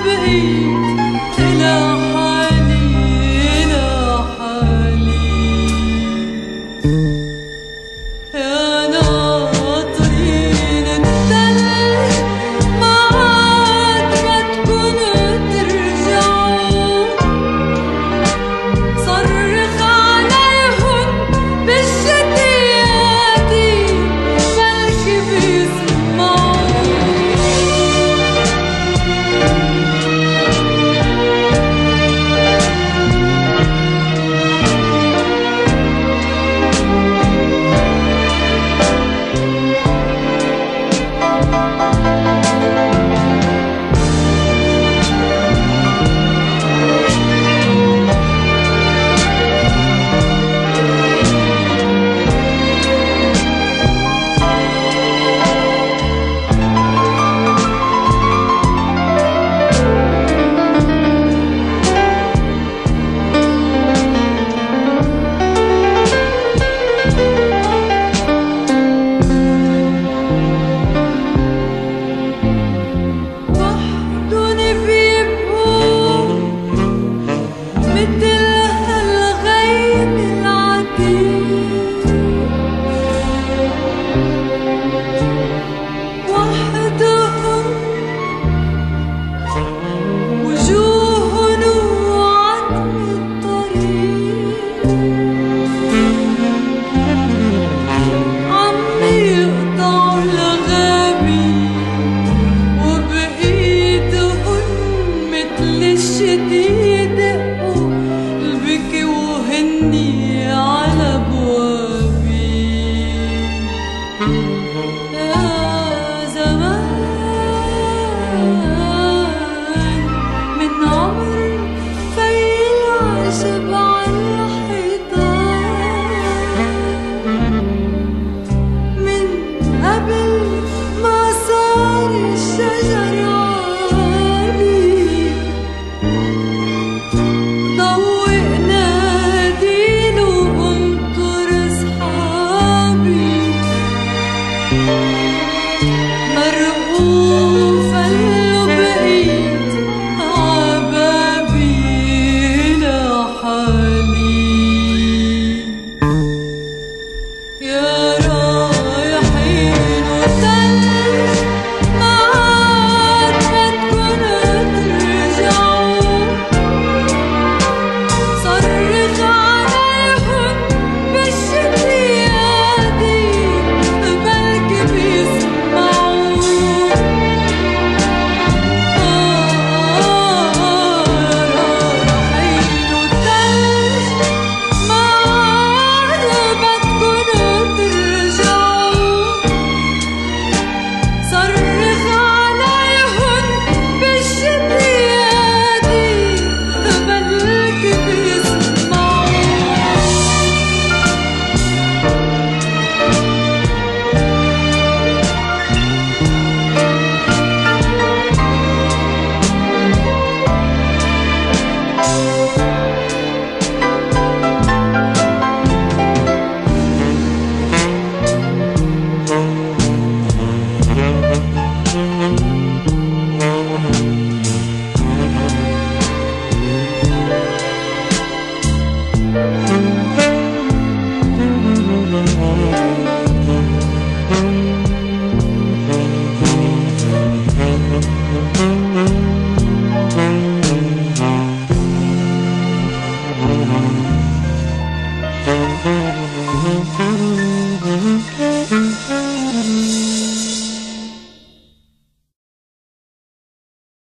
الحمام muerte.